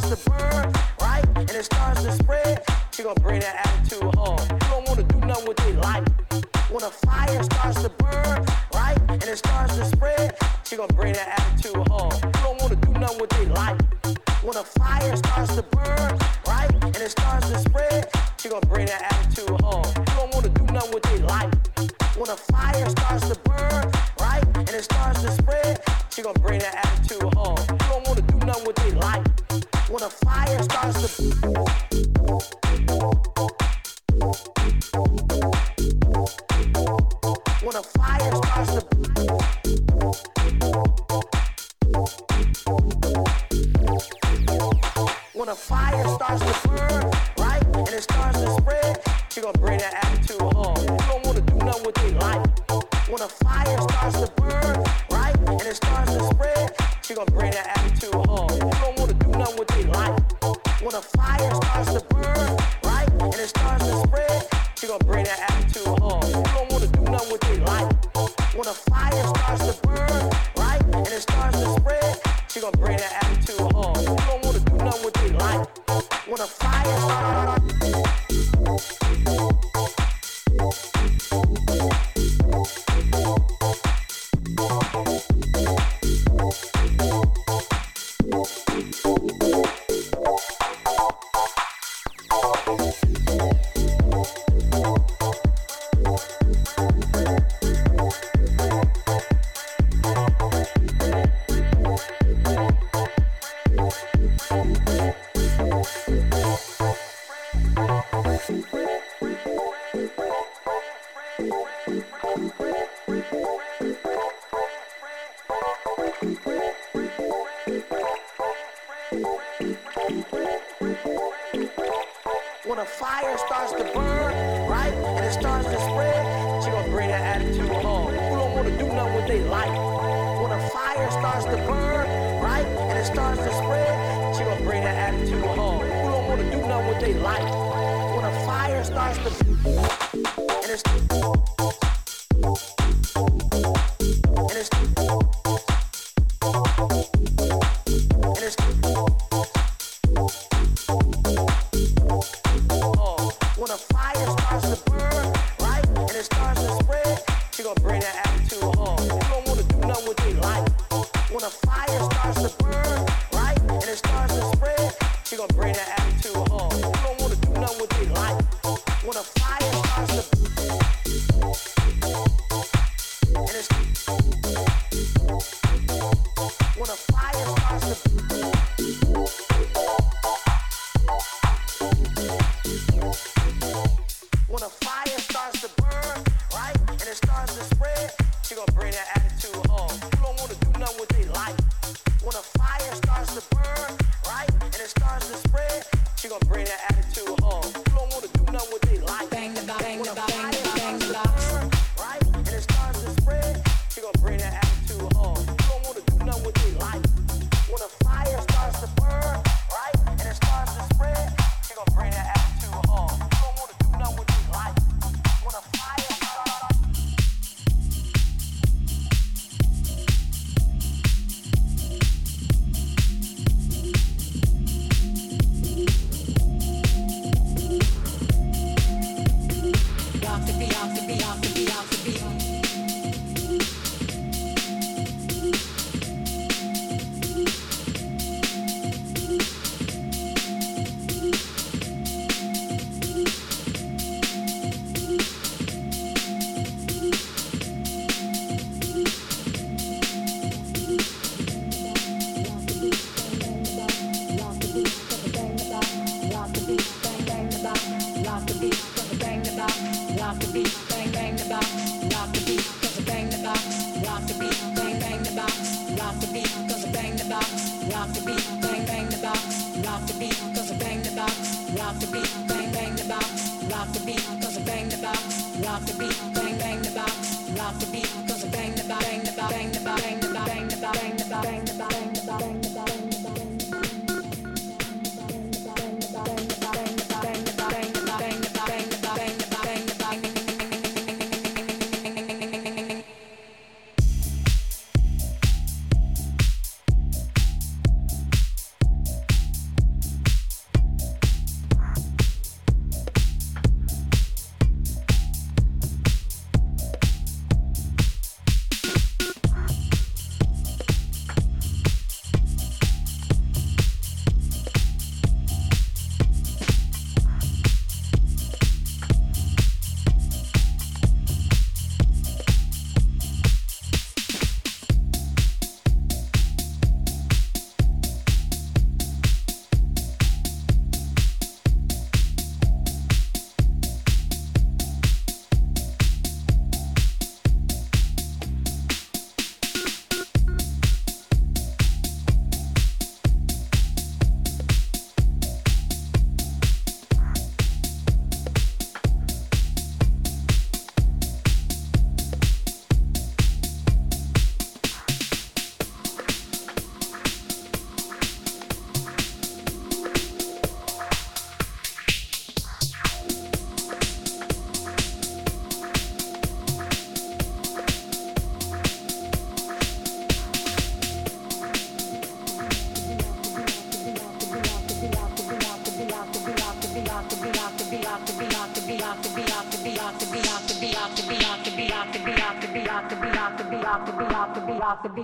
starts to burn, right? And it starts to spread, you're gonna bring that attitude home. You don't wanna do nothing with their life. When a fire starts to burn, right? And it starts to spread, spread, she gonna bring that attitude home. People don't wanna do nothing with their life. When a fire starts to and it's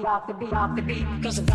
off the beat, off the beat, off the cause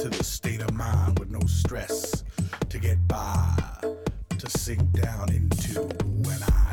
to the state of mind with no stress to get by, to sink down into when I.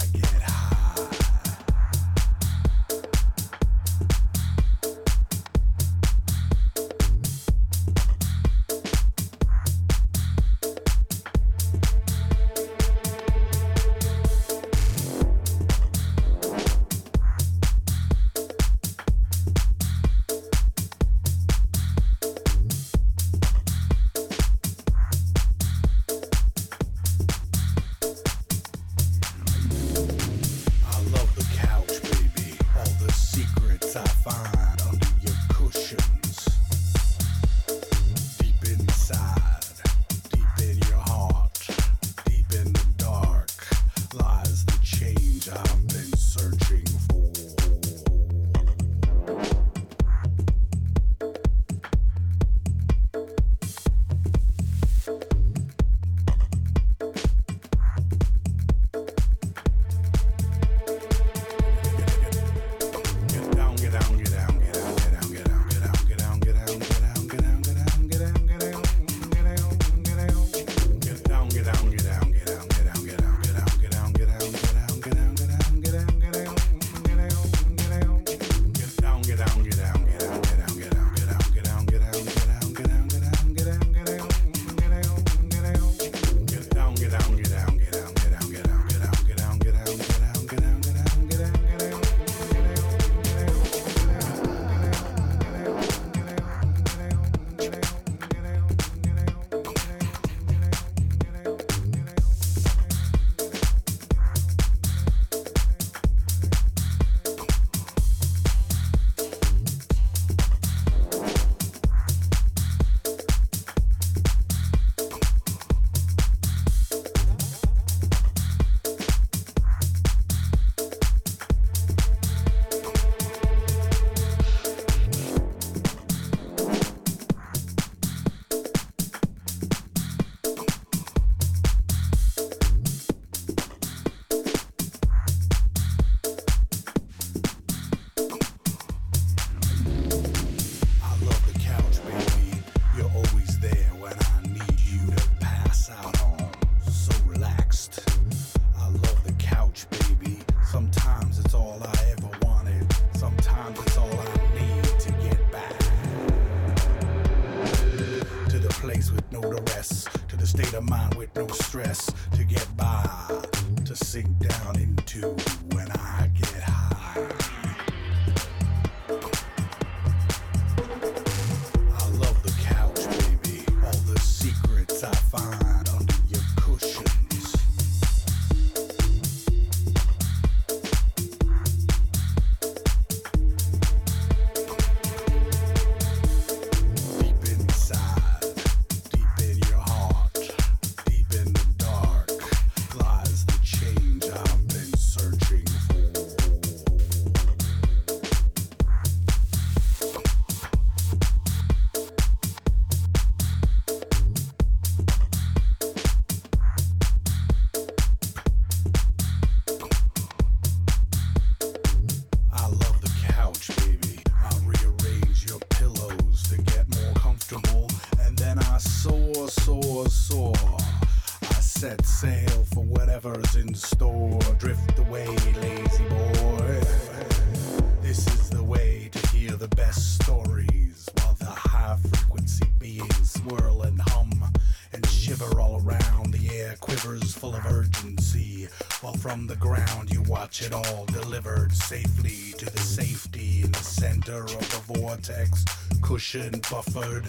it all delivered safely to the safety in the center of the vortex, cushion buffered.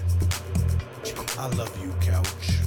I love you, couch.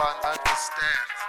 Everyone understands.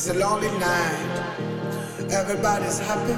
It's a lonely night. Everybody's happy,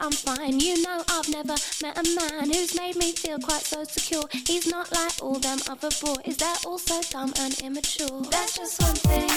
I'm fine. You know I've never met a man who's made me feel quite so secure. He's not like all them other boys. They're all so dumb and immature. That's just one thing.